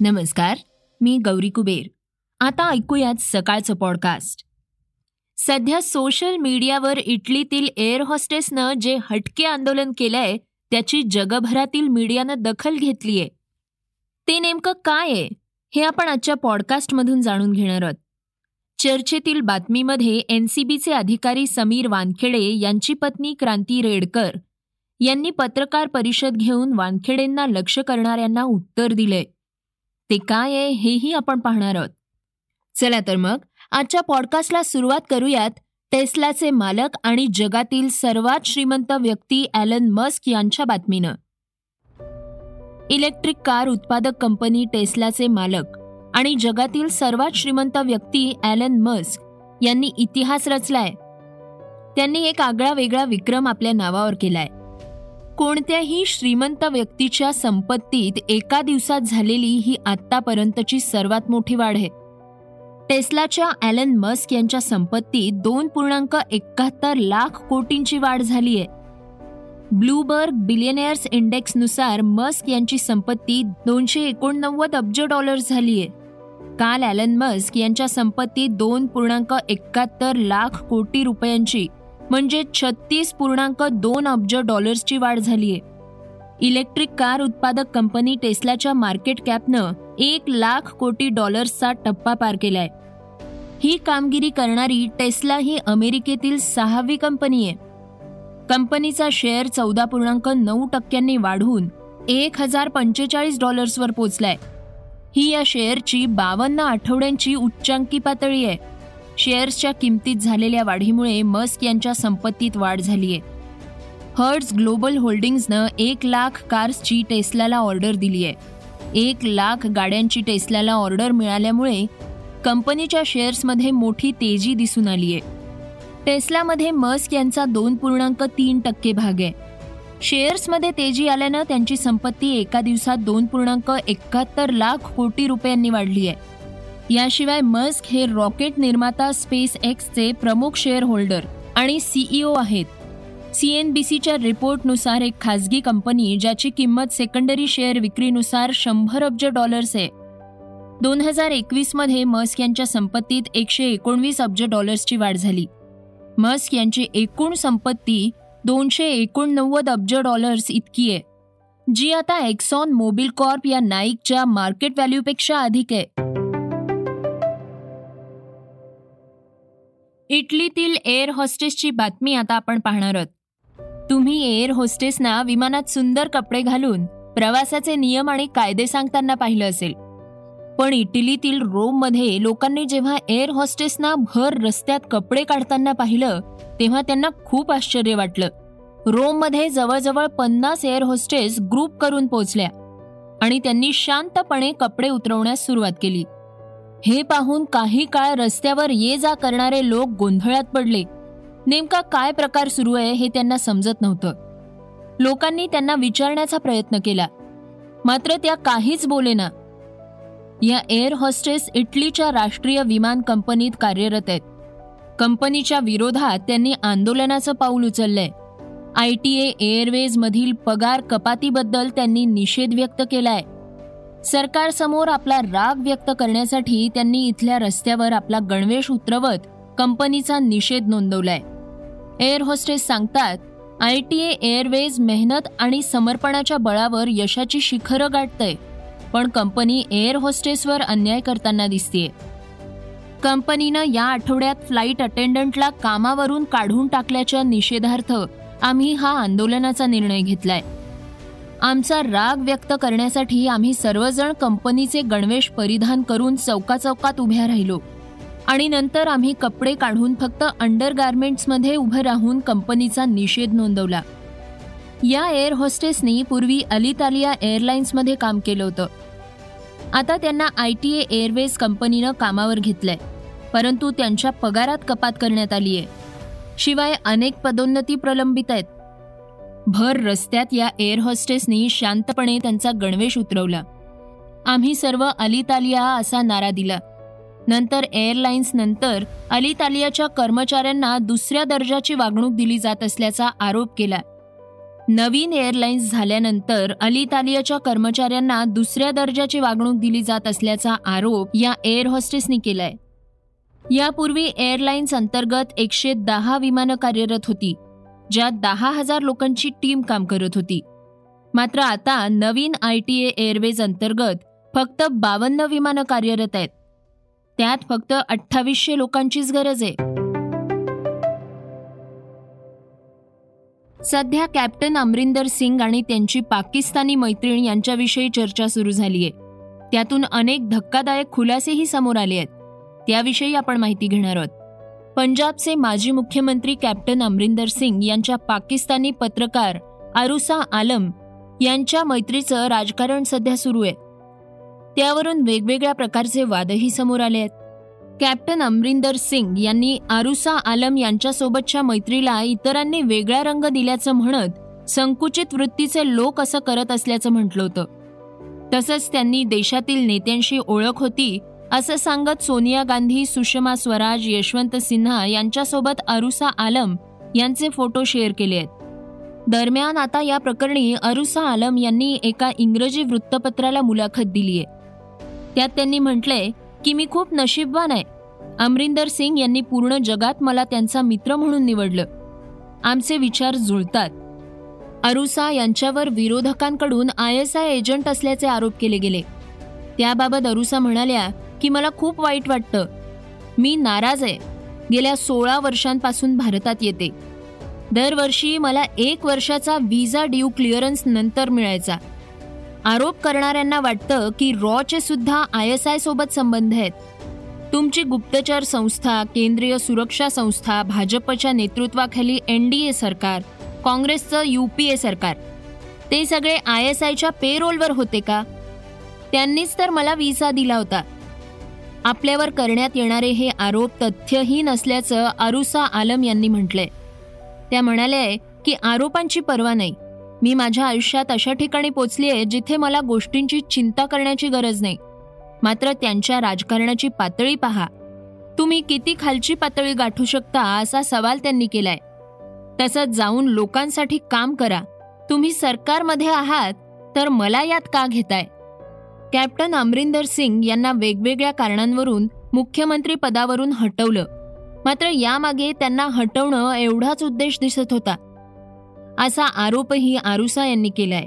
नमस्कार मी गौरी कुबेर. आता ऐकूयात सकाळचं पॉडकास्ट सध्या सोशल मीडियावर इटलीतील एअर हॉस्टेसनं जे हटके आंदोलन केलंय त्याची जगभरातील मीडियानं दखल घेतलीये. ते नेमकं काय आहे हे आपण आजच्या पॉडकास्टमधून जाणून घेणार आहोत. चर्चेतील बातमीमध्ये एनसीबीचे अधिकारी समीर वानखेडे यांची पत्नी क्रांती रेडकर यांनी पत्रकार परिषद घेऊन वानखेडेंना लक्ष करणाऱ्यांना उत्तर दिले ते काय आहे हेही आपण पाहणार आहोत. चला तर मग आजच्या पॉडकास्टला सुरुवात करूयात टेस्लाचे मालक आणि जगातील सर्वात श्रीमंत व्यक्ती ॲलन मस्क यांच्या बातमीनं. इलेक्ट्रिक कार उत्पादक कंपनी टेस्लाचे मालक आणि जगातील सर्वात श्रीमंत व्यक्ती ॲलन मस्क यांनी इतिहास रचलाय. त्यांनी एक आगळा वेगळा विक्रम आपल्या नावावर केलाय. कोणत्याही श्रीमंत व्यक्तीच्या संपत्तीत एका दिवसात झालेली ही आतापर्यंतची सर्वात मोठी वाढ आहे. टेस्लाच्या ॲलन मस्क यांच्या संपत्तीत दोन पूर्णांक एकाहत्तर लाख कोटींची वाढ झाली आहे. ब्लूबर्ग बिलियनेअर्स इंडेक्सनुसार मस्क यांची संपत्ती दोनशे एकोणनव्वद अब्ज डॉलर्स आहे. काल ॲलन मस्क यांच्या संपत्ती दोन पूर्णांक एकाहत्तर लाख कोटी रुपयांची म्हणजे छत्तीस पूर्णांक दोन अब्ज डॉलर्सची वाढ झालीय. इलेक्ट्रिक कार उत्पादक कंपनी टेस्लाच्या मार्केट कॅपनं एक लाख कोटी डॉलर्सचा टप्पा पार केलाय. ही कामगिरी करणारी टेस्ला ही अमेरिकेतील सहावी कंपनी आहे. कंपनीचा शेअर चौदा पूर्णांक नऊ टक्क्यांनी वाढून एक हजार पंचेचाळीस डॉलर्सवर पोचलाय. ही या शेअरची बावन्न आठवड्यांची उच्चांकी पातळी आहे. शेअर्सच्या किमतीत झालेल्या वाढीमुळे मस्क यांच्या संपत्तीत वाढ झालीय. हर्ट्स ग्लोबल होल्डिंग्जनं एक लाख कार्सची टेस्लाला ऑर्डर दिली आहे एक लाख गाड्यांची टेस्लाला ऑर्डर मिळाल्यामुळे कंपनीच्या शेअर्समध्ये मोठी तेजी दिसून आली आहे टेस्लामध्ये मस्क यांचा दोन पूर्णांक तीन टक्के भाग आहे. शेअर्समध्ये तेजी आल्यानं त्यांची संपत्ती एका दिवसात दोन पूर्णांक एकाहत्तर लाख कोटी रुपयांनी वाढली आहे याशिवाय मस्क हे रॉकेट निर्माता स्पेस एक्सचे प्रमुख शेअर होल्डर आणि सीईओ आहेत. सीएनबीसीच्या रिपोर्टनुसार एक खाजगी कंपनी ज्याची किंमत सेकंडरी शेअर विक्रीनुसार शंभर अब्ज डॉलर्स आहे. दोन हजार एकवीसमध्ये मस्क यांच्या संपत्तीत एकशे एकोणवीस अब्ज डॉलर्सची वाढ झाली. मस्क यांची एकूण संपत्ती दोनशे एकोणनव्वद अब्ज डॉलर्स इतकी आहे. जी आता एक्सॉन मोबिल कॉर्प या नाईकच्या मार्केट व्हॅल्यूपेक्षा अधिक आहे. इटलीतील एअर हॉस्टेसची बातमी आता आपण पाहणार आहोत. तुम्ही एअर होस्टेसना विमानात सुंदर कपडे घालून प्रवासाचे नियम आणि कायदे सांगताना पाहिलं असेल. पण इटलीतील रोममध्ये लोकांनी जेव्हा एअर हॉस्टेसना भर रस्त्यात कपडे काढताना पाहिलं तेव्हा त्यांना खूप आश्चर्य वाटलं. रोममध्ये जवळजवळ पन्नास एअर होस्टेस ग्रुप करून पोहोचल्या आणि त्यांनी शांतपणे कपडे उतरवण्यास सुरुवात केली. हे पाहून काही काळ रस्त्यावर ये जा करणारे लोक गोंधळात पडले. नेमका काय प्रकार सुरू आहे हे त्यांना समजत नव्हतं. लोकांनी त्यांना विचारण्याचा प्रयत्न केला. मात्र त्या काहीच बोलेना या एअर हॉस्टेस इटलीच्या राष्ट्रीय विमान कंपनीत कार्यरत आहेत. कंपनीच्या विरोधात त्यांनी आंदोलनाचं पाऊल उचललंय. आय टी एअरवेज मधील पगार कपातीबद्दल त्यांनी निषेध व्यक्त केलाय. सरकारसमोर आपला राग व्यक्त करण्यासाठी त्यांनी इथल्या रस्त्यावर आपला गणवेश उतरवत कंपनीचा निषेध नोंदवलाय. एअर होस्टेस सांगतात आय टी एअरवेज मेहनत आणि समर्पणाच्या बळावर यशाची शिखरं गाठतंय पण कंपनी एअर होस्टेसवर अन्याय करताना दिसतीये. कंपनीनं या आठवड्यात फ्लाईट अटेंडंटला कामावरून काढून टाकल्याच्या निषेधार्थ आम्ही हा आंदोलनाचा निर्णय घेतलाय. आमचा राग व्यक्त करण्यासाठी आम्ही सर्वजण कंपनीचे गणवेश परिधान करून चौकाचौकात उभ्या राहिलो. आणि नंतर आम्ही कपडे काढून फक्त अंडर गारमेंट्समध्ये उभं राहून कंपनीचा निषेध नोंदवला. या एअर होस्टेसनी पूर्वी अलितालिया एअरलाइन्समध्ये काम केलं होतं. आता त्यांना आय टी एअरवेज कंपनीनं कामावर घेतलंय परंतु त्यांच्या पगारात कपात करण्यात आली आहे शिवाय अनेक पदोन्नती प्रलंबित आहेत. भर रस्त्यात या एअर हॉस्टेसनी शांतपणे त्यांचा गणवेश उतरवला. आम्ही सर्व अलितालिया असा नारा दिला. नंतर एअरलाइन्स नंतर अलितालियाच्या कर्मचाऱ्यांना दुसऱ्या दर्जाची वागणूक दिली जात असल्याचा आरोप केला. नवीन एअरलाईन्स झाल्यानंतर अलितालियाच्या कर्मचाऱ्यांना दुसऱ्या दर्जाची वागणूक दिली जात असल्याचा आरोप या एअर हॉस्टेसनी केलाय. यापूर्वी एअरलाइन्स अंतर्गत एकशे दहा विमानं कार्यरत होती. ज्यात दहा हजार लोकांची टीम काम करत होती. मात्र आता नवीन आय टी एअरवेज अंतर्गत फक्त बावन्न विमानं कार्यरत आहेत. त्यात फक्त अठ्ठावीसशे लोकांचीच गरज आहे. सध्या कॅप्टन अमरिंदर सिंग आणि त्यांची पाकिस्तानी मैत्रीण यांच्याविषयी चर्चा सुरू झालीय त्यातून अनेक धक्कादायक खुलासेही समोर आले आहेत. त्याविषयी आपण माहिती घेणार आहोत. पंजाबचे माजी मुख्यमंत्री कॅप्टन अमरिंदर सिंग यांच्या पाकिस्तानी पत्रकार आरुसा आलम यांच्या मैत्रीचं राजकारण सध्या सुरू आहे. त्यावरून वेगवेगळ्या प्रकारचे वादही समोर आले आहेत. कॅप्टन अमरिंदर सिंग यांनी आरुसा आलम यांच्यासोबतच्या मैत्रीला इतरांनी वेगळा रंग दिल्याचं म्हणत संकुचित वृत्तीचे लोक असं करत असल्याचं म्हटलं होतं. तसंच त्यांनी देशातील नेत्यांशी ओळख होती असं सांगत सोनिया गांधी सुषमा स्वराज यशवंत सिन्हा यांच्यासोबत अरुसा आलम यांचे फोटो शेअर केले आहेत. दरम्यान आता या प्रकरणी अरुसा आलम यांनी एका इंग्रजी वृत्तपत्राला मुलाखत दिलीय त्यात त्यांनी म्हटलंय की मी खूप नशीबवान आहे. अमरिंदर सिंग यांनी पूर्ण जगात मला त्यांचा मित्र म्हणून निवडलं. आमचे विचार जुळतात. अरुसा यांच्यावर विरोधकांकडून आय एस आय एजंट असल्याचे आरोप केले गेले. त्याबाबत अरुसा म्हणाल्या की मला खूप वाईट वाटतं. मी नाराज आहे. गेल्या सोळा वर्षांपासून भारतात येते. दरवर्षी मला एक वर्षाचा व्हिसा ड्यू क्लिअरन्स नंतर मिळायचा. आरोप करणाऱ्यांना वाटतं की रॉचे सुद्धा आय एस आय सोबत संबंध आहेत. तुमची गुप्तचर संस्था केंद्रीय सुरक्षा संस्था भाजपच्या नेतृत्वाखाली एन डी ए सरकार काँग्रेसचं यू पी ए सरकार ते सगळे आय एस आयच्या पेरोलवर होते का? त्यांनीच तर मला व्हिसा दिला होता. आपल्यावर करण्यात येणारे हे आरोप तथ्यहीन असल्याचं अरुसा आलम यांनी म्हटलंय. त्या म्हणाल्या की आरोपांची पर्वा नाही. मी माझ्या आयुष्यात अशा ठिकाणी पोचली आहे जिथे मला गोष्टींची चिंता करण्याची गरज नाही. मात्र त्यांच्या राजकारणाची पातळी पहा. तुम्ही किती खालची पातळी गाठू शकता असा सवाल त्यांनी केलाय. तसंच जाऊन लोकांसाठी काम करा. तुम्ही सरकारमध्ये आहात तर मला यात का घेताय? कॅप्टन अमरिंदर सिंग यांना वेगवेगळ्या कारणांवरून मुख्यमंत्री पदावरून हटवलं. मात्र यामागे त्यांना हटवणं एवढाच उद्देश दिसत होता. असा आरोपही आरुसा यांनी केलाय.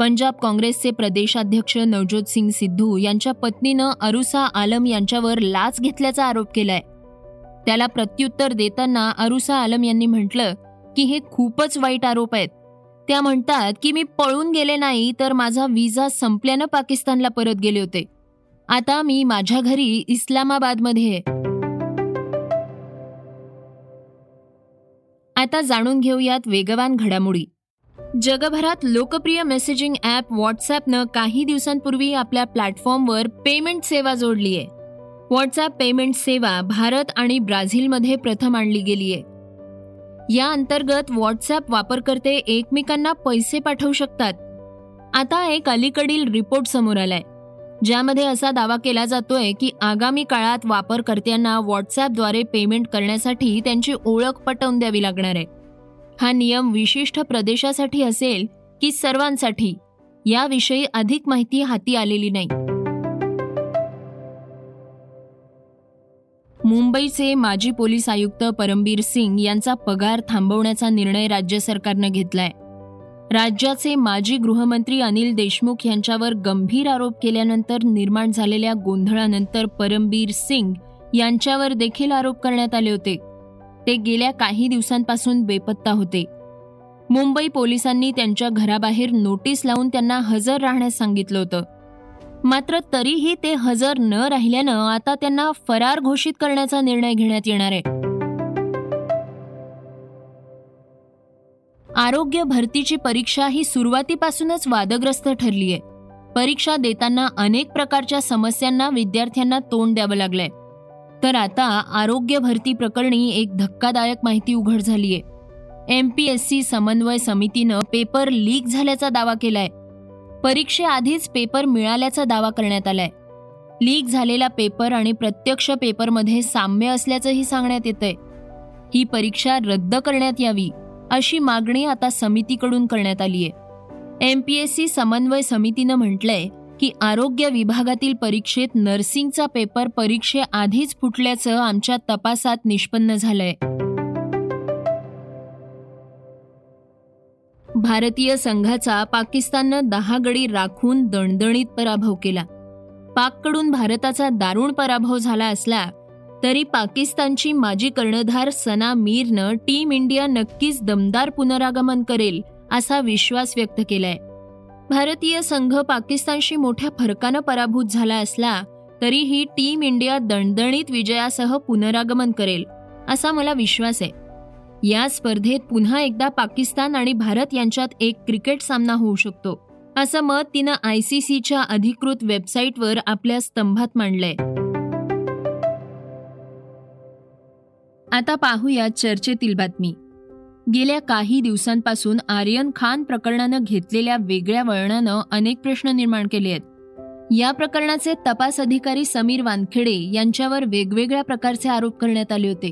पंजाब काँग्रेसचे प्रदेशाध्यक्ष नवज्योत सिंग सिद्धू यांच्या पत्नीनं अरुसा आलम यांच्यावर लाच घेतल्याचा आरोप केलाय. त्याला प्रत्युत्तर देताना अरुसा आलम यांनी म्हटलं की हे खूपच वाईट आरोप आहेत. त्या म्हणतात की मी पळून गेले नाही तर माझा विजा संपल्यानं पाकिस्तानला परत गेले होते. आता मी माझ्या घरी इस्लामाबादमध्ये आता जाणून घेऊयात वेगवान घडामोडी. जगभरात लोकप्रिय मेसेजिंग ॲप व्हॉट्सॲपनं काही दिवसांपूर्वी आपल्या प्लॅटफॉर्मवर पेमेंट सेवा जोडली आहे व्हॉट्सॲप पेमेंट सेवा भारत आणि ब्राझीलमध्ये प्रथम आणली गेली आहे या अंतर्गत व्हॉट्सॲप वापरकर्ते एकमेकांना पैसे पाठवू शकतात. आता एक अलीकडील रिपोर्ट समोर आलाय ज्यामध्ये असा दावा केला जातोय की आगामी काळात वापरकर्त्यांना व्हॉट्सॲपद्वारे पेमेंट करण्यासाठी त्यांची ओळख पटवून द्यावी लागणार आहे. हा नियम विशिष्ट प्रदेशासाठी असेल की सर्वांसाठी? याविषयी अधिक माहिती हाती आलेली नाही. मुंबईचे माजी पोलीस आयुक्त परमबीर सिंग यांचा पगार थांबवण्याचा निर्णय राज्य सरकारनं घेतलाय. राज्याचे माजी गृहमंत्री अनिल देशमुख यांच्यावर गंभीर आरोप केल्यानंतर निर्माण झालेल्या गोंधळानंतर परमबीर सिंग यांच्यावर देखील आरोप करण्यात आले होते. ते गेल्या काही दिवसांपासून बेपत्ता होते. मुंबई पोलिसांनी त्यांच्या घराबाहेर नोटीस लावून त्यांना हजर राहण्यास सांगितलं होतं. मात्र तरीही ते हजर न राहिल्यानं आता त्यांना फरार घोषित करण्याचा निर्णय घेण्यात येणार आहे. आरोग्य भरतीची परीक्षा ही सुरुवातीपासूनच वादग्रस्त ठरली आहे. परीक्षा देताना अनेक प्रकारच्या समस्यांना विद्यार्थ्यांना तोंड द्यावं लागलंय. तर आता आरोग्य भरती प्रकरणी एक धक्कादायक माहिती उघड झालीय. एम पी एस सी समन्वय समितीनं पेपर लीक झाल्याचा दावा केलाय. परीक्षेआधीच पेपर मिळाल्याचा दावा करण्यात आलाय. लीक झालेला पेपर आणि प्रत्यक्ष पेपरमध्ये साम्य असल्याचंही सांगण्यात येतंय. ही परीक्षा रद्द करण्यात यावी अशी मागणी आता समितीकडून करण्यात आली आहे सी समन्वय समितीनं म्हटलंय की आरोग्य विभागातील परीक्षेत नर्सिंगचा पेपर परीक्षेआधीच फुटल्याचं आमच्या तपासात निष्पन्न झालंय. भारतीय संघाचा पाकिस्ताननं दहा गडी राखून दणदणीत पराभव केला. पाककडून भारताचा दारुण पराभव झाला असला तरी पाकिस्तानची माजी कर्णधार सना मीरनं टीम इंडिया नक्कीच दमदार पुनरागमन करेल असा विश्वास व्यक्त केलाय. भारतीय संघ पाकिस्तानशी मोठ्या फरकानं पराभूत झाला असला तरीही टीम इंडिया दणदणीत विजयासह पुनरागमन करेल असा मला विश्वास आहे. या स्पर्धेत पुन्हा एकदा पाकिस्तान आणि भारत यांच्यात एक क्रिकेट सामना होऊ शकतो. असं मत तिनं आय सी सीच्या अधिकृत वेबसाईटवर आपल्या स्तंभात मांडलंय. आता पाहूया चर्चेतील बातमी. गेल्या काही दिवसांपासून आर्यन खान प्रकरणानं घेतलेल्या वेगळ्या वळणानं अनेक प्रश्न निर्माण केले आहेत. या प्रकरणाचे तपास अधिकारी समीर वानखेडे यांच्यावर वेगवेगळ्या प्रकारचे आरोप करण्यात आले होते.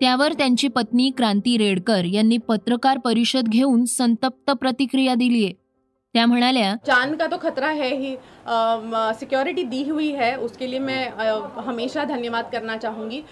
त्यावर त्यांची पत्नी क्रांती रेडकर यांनी पत्रकार परिषद घेऊन संतप्त प्रतिक्रिया दिली आहे त्या म्हणाल्या जान का तो खतरा है ही? सिक्योरिटी दी हुई है उसके लिए मैं आ, हमेशा धन्यवाद करना चाहूँगी।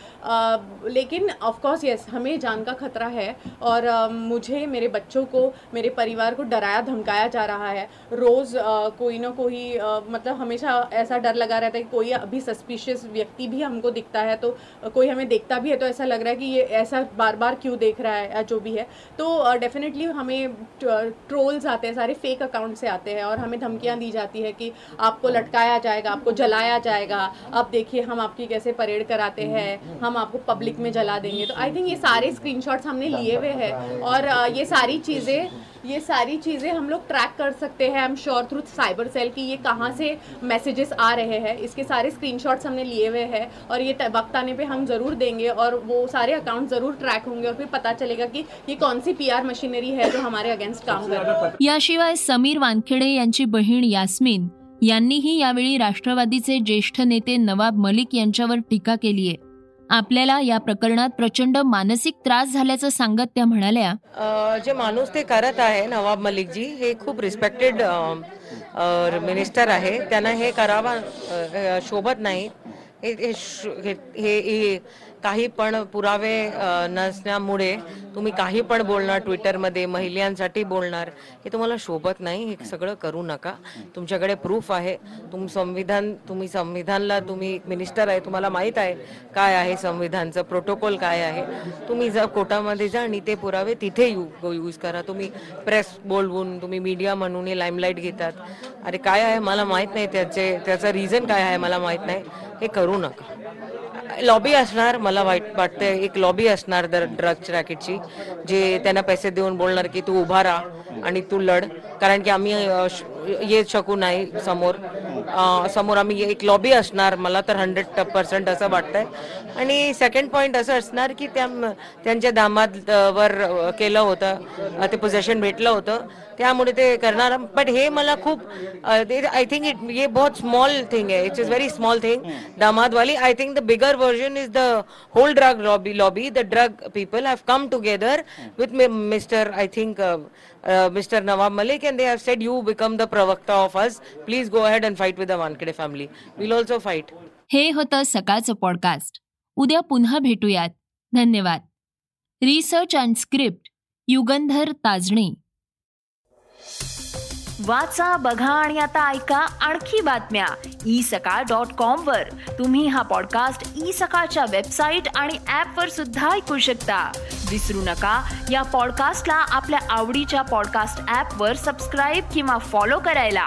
लेकिन ऑफ़ कोर्स यस हमें जान का खतरा है और आ, मुझे मेरे बच्चों को मेरे परिवार को डराया धमकाया जा रहा है। रोज़ कोई ना कोई मतलब हमेशा ऐसा डर लगा रहता है कि कोई अभी सस्पिशियस व्यक्ति भी हमको दिखता है तो कोई हमें देखता भी है तो ऐसा लग रहा है कि ये ऐसा बार बार क्यों देख रहा है जो भी है। तो डेफिनेटली हमें ट्रोल्स आते हैं सारे फेक अकाउंट से आते हैं और हमें धमकियाँ दी जाती है कि आपको लटकाया जाएगा, आपको जलाया जाएगा। अब देखिए हम आपकी कैसे परेड कराते हैं, हम आपको पब्लिक में जला देंगे। तो आई थिंक ये सारे स्क्रीनशॉट्स हमने लिए हुए हैं। और ये सारी चीज़ें, ये सारी चीज़ें हम लोग ट्रैक कर सकते हैं I am sure through cyber cell की ये कहाँ से मैसेजेस आ रहे हैं। इसके सारे स्क्रीनशॉट्स हमने लिए हुए हैं और ये वक्त आने पे हम ज़रूर देंगे और वो सारे अकाउंट ज़रूर ट्रैक होंगे और फिर पता चलेगा कि ये कौन सी पीआर मशीनरी है जो हमारे अगेंस्ट काम कर रही है। याशिवाय समीर वानखेडे यांची बहीण यास्मिन यांनीही यावेळी राष्ट्रवादीचे ज्येष्ठ नेते नवाब मलिक यांच्यावर टीका केली आहे. आपल्याला या प्रकरणात प्रचंड मानसिक त्रास झाल्याचं सांगत त्या म्हणाल्या जे माणूस ते करत आहे नवाब मलिकजी हे खूप रिस्पेक्टेड मिनिस्टर आहे. त्यांना हे करावा शोभत नाही. हे हे काही पण पुरावे नसण्यामुळे तुम्ही काही पण बोलणार ट्विटरमध्ये महिलांसाठी बोलणार हे तुम्हाला शोभत नाही हे सगळं करू नका. तुमच्याकडे प्रूफ आहे. तुम संविधान तुम्ही संविधानला तुम्ही मिनिस्टर आहे तुम्हाला माहीत आहे काय आहे संविधानचं प्रोटोकॉल काय आहे. तुम्ही जर कोर्टामध्ये जा आणि ते पुरावे तिथे यू यूज करा. तुम्ही प्रेस बोलवून तुम्ही मीडिया म्हणून हे लाईमलाईट घेतात. अरे काय आहे? मला माहीत नाही त्याचे त्याचं रिझन काय आहे? मला माहीत नाही. हे करू नका. लॉबी असणार मला वाईट वाटतं एक लॉबी असणार दर ड्रग्स रॅकेटची जे त्यांना पैसे देऊन बोलणार की तू उभा राहा आणि तू लढ. कारण की आम्ही येत शकू नाही समोर. समोर आम्ही एक लॉबी असणार. मला तर हंड्रेड पर्सेंट असं वाटतंय. आणि सेकंड पॉईंट असं असणार की त्या त्यांच्या दामादवर केलं होतं. ते पोझेशन भेटलं होतं. त्यामुळे ते करणार. बट हे मला खूप आय थिंक इट ये बहुत स्मॉल थिंग आहे. It's is very small thing दामादवाली I think the bigger version is the whole drug lobby lobby the drug people have come together with mister I think mister Nawab Malik and they have said you become the प्रवक्ता of us please go ahead and fight with the Wankhede family will also fight हे होतं सकाळचं podcast उद्या पुन्हा भेटूयात. धन्यवाद. Research and script Yugandhar Tajne. वाचा बघा आणि आता ऐका आणखी बातम्या. ई सकाळ डॉट कॉम वर. तुम्ही हा पॉडकास्ट ई सकाळच्या वेबसाईट आणि ऍप वर सुद्धा ऐकू शकता. विसरू नका या पॉडकास्टला आपल्या आवडीच्या पॉडकास्ट ऍप वर सबस्क्राईब किंवा फॉलो करायला.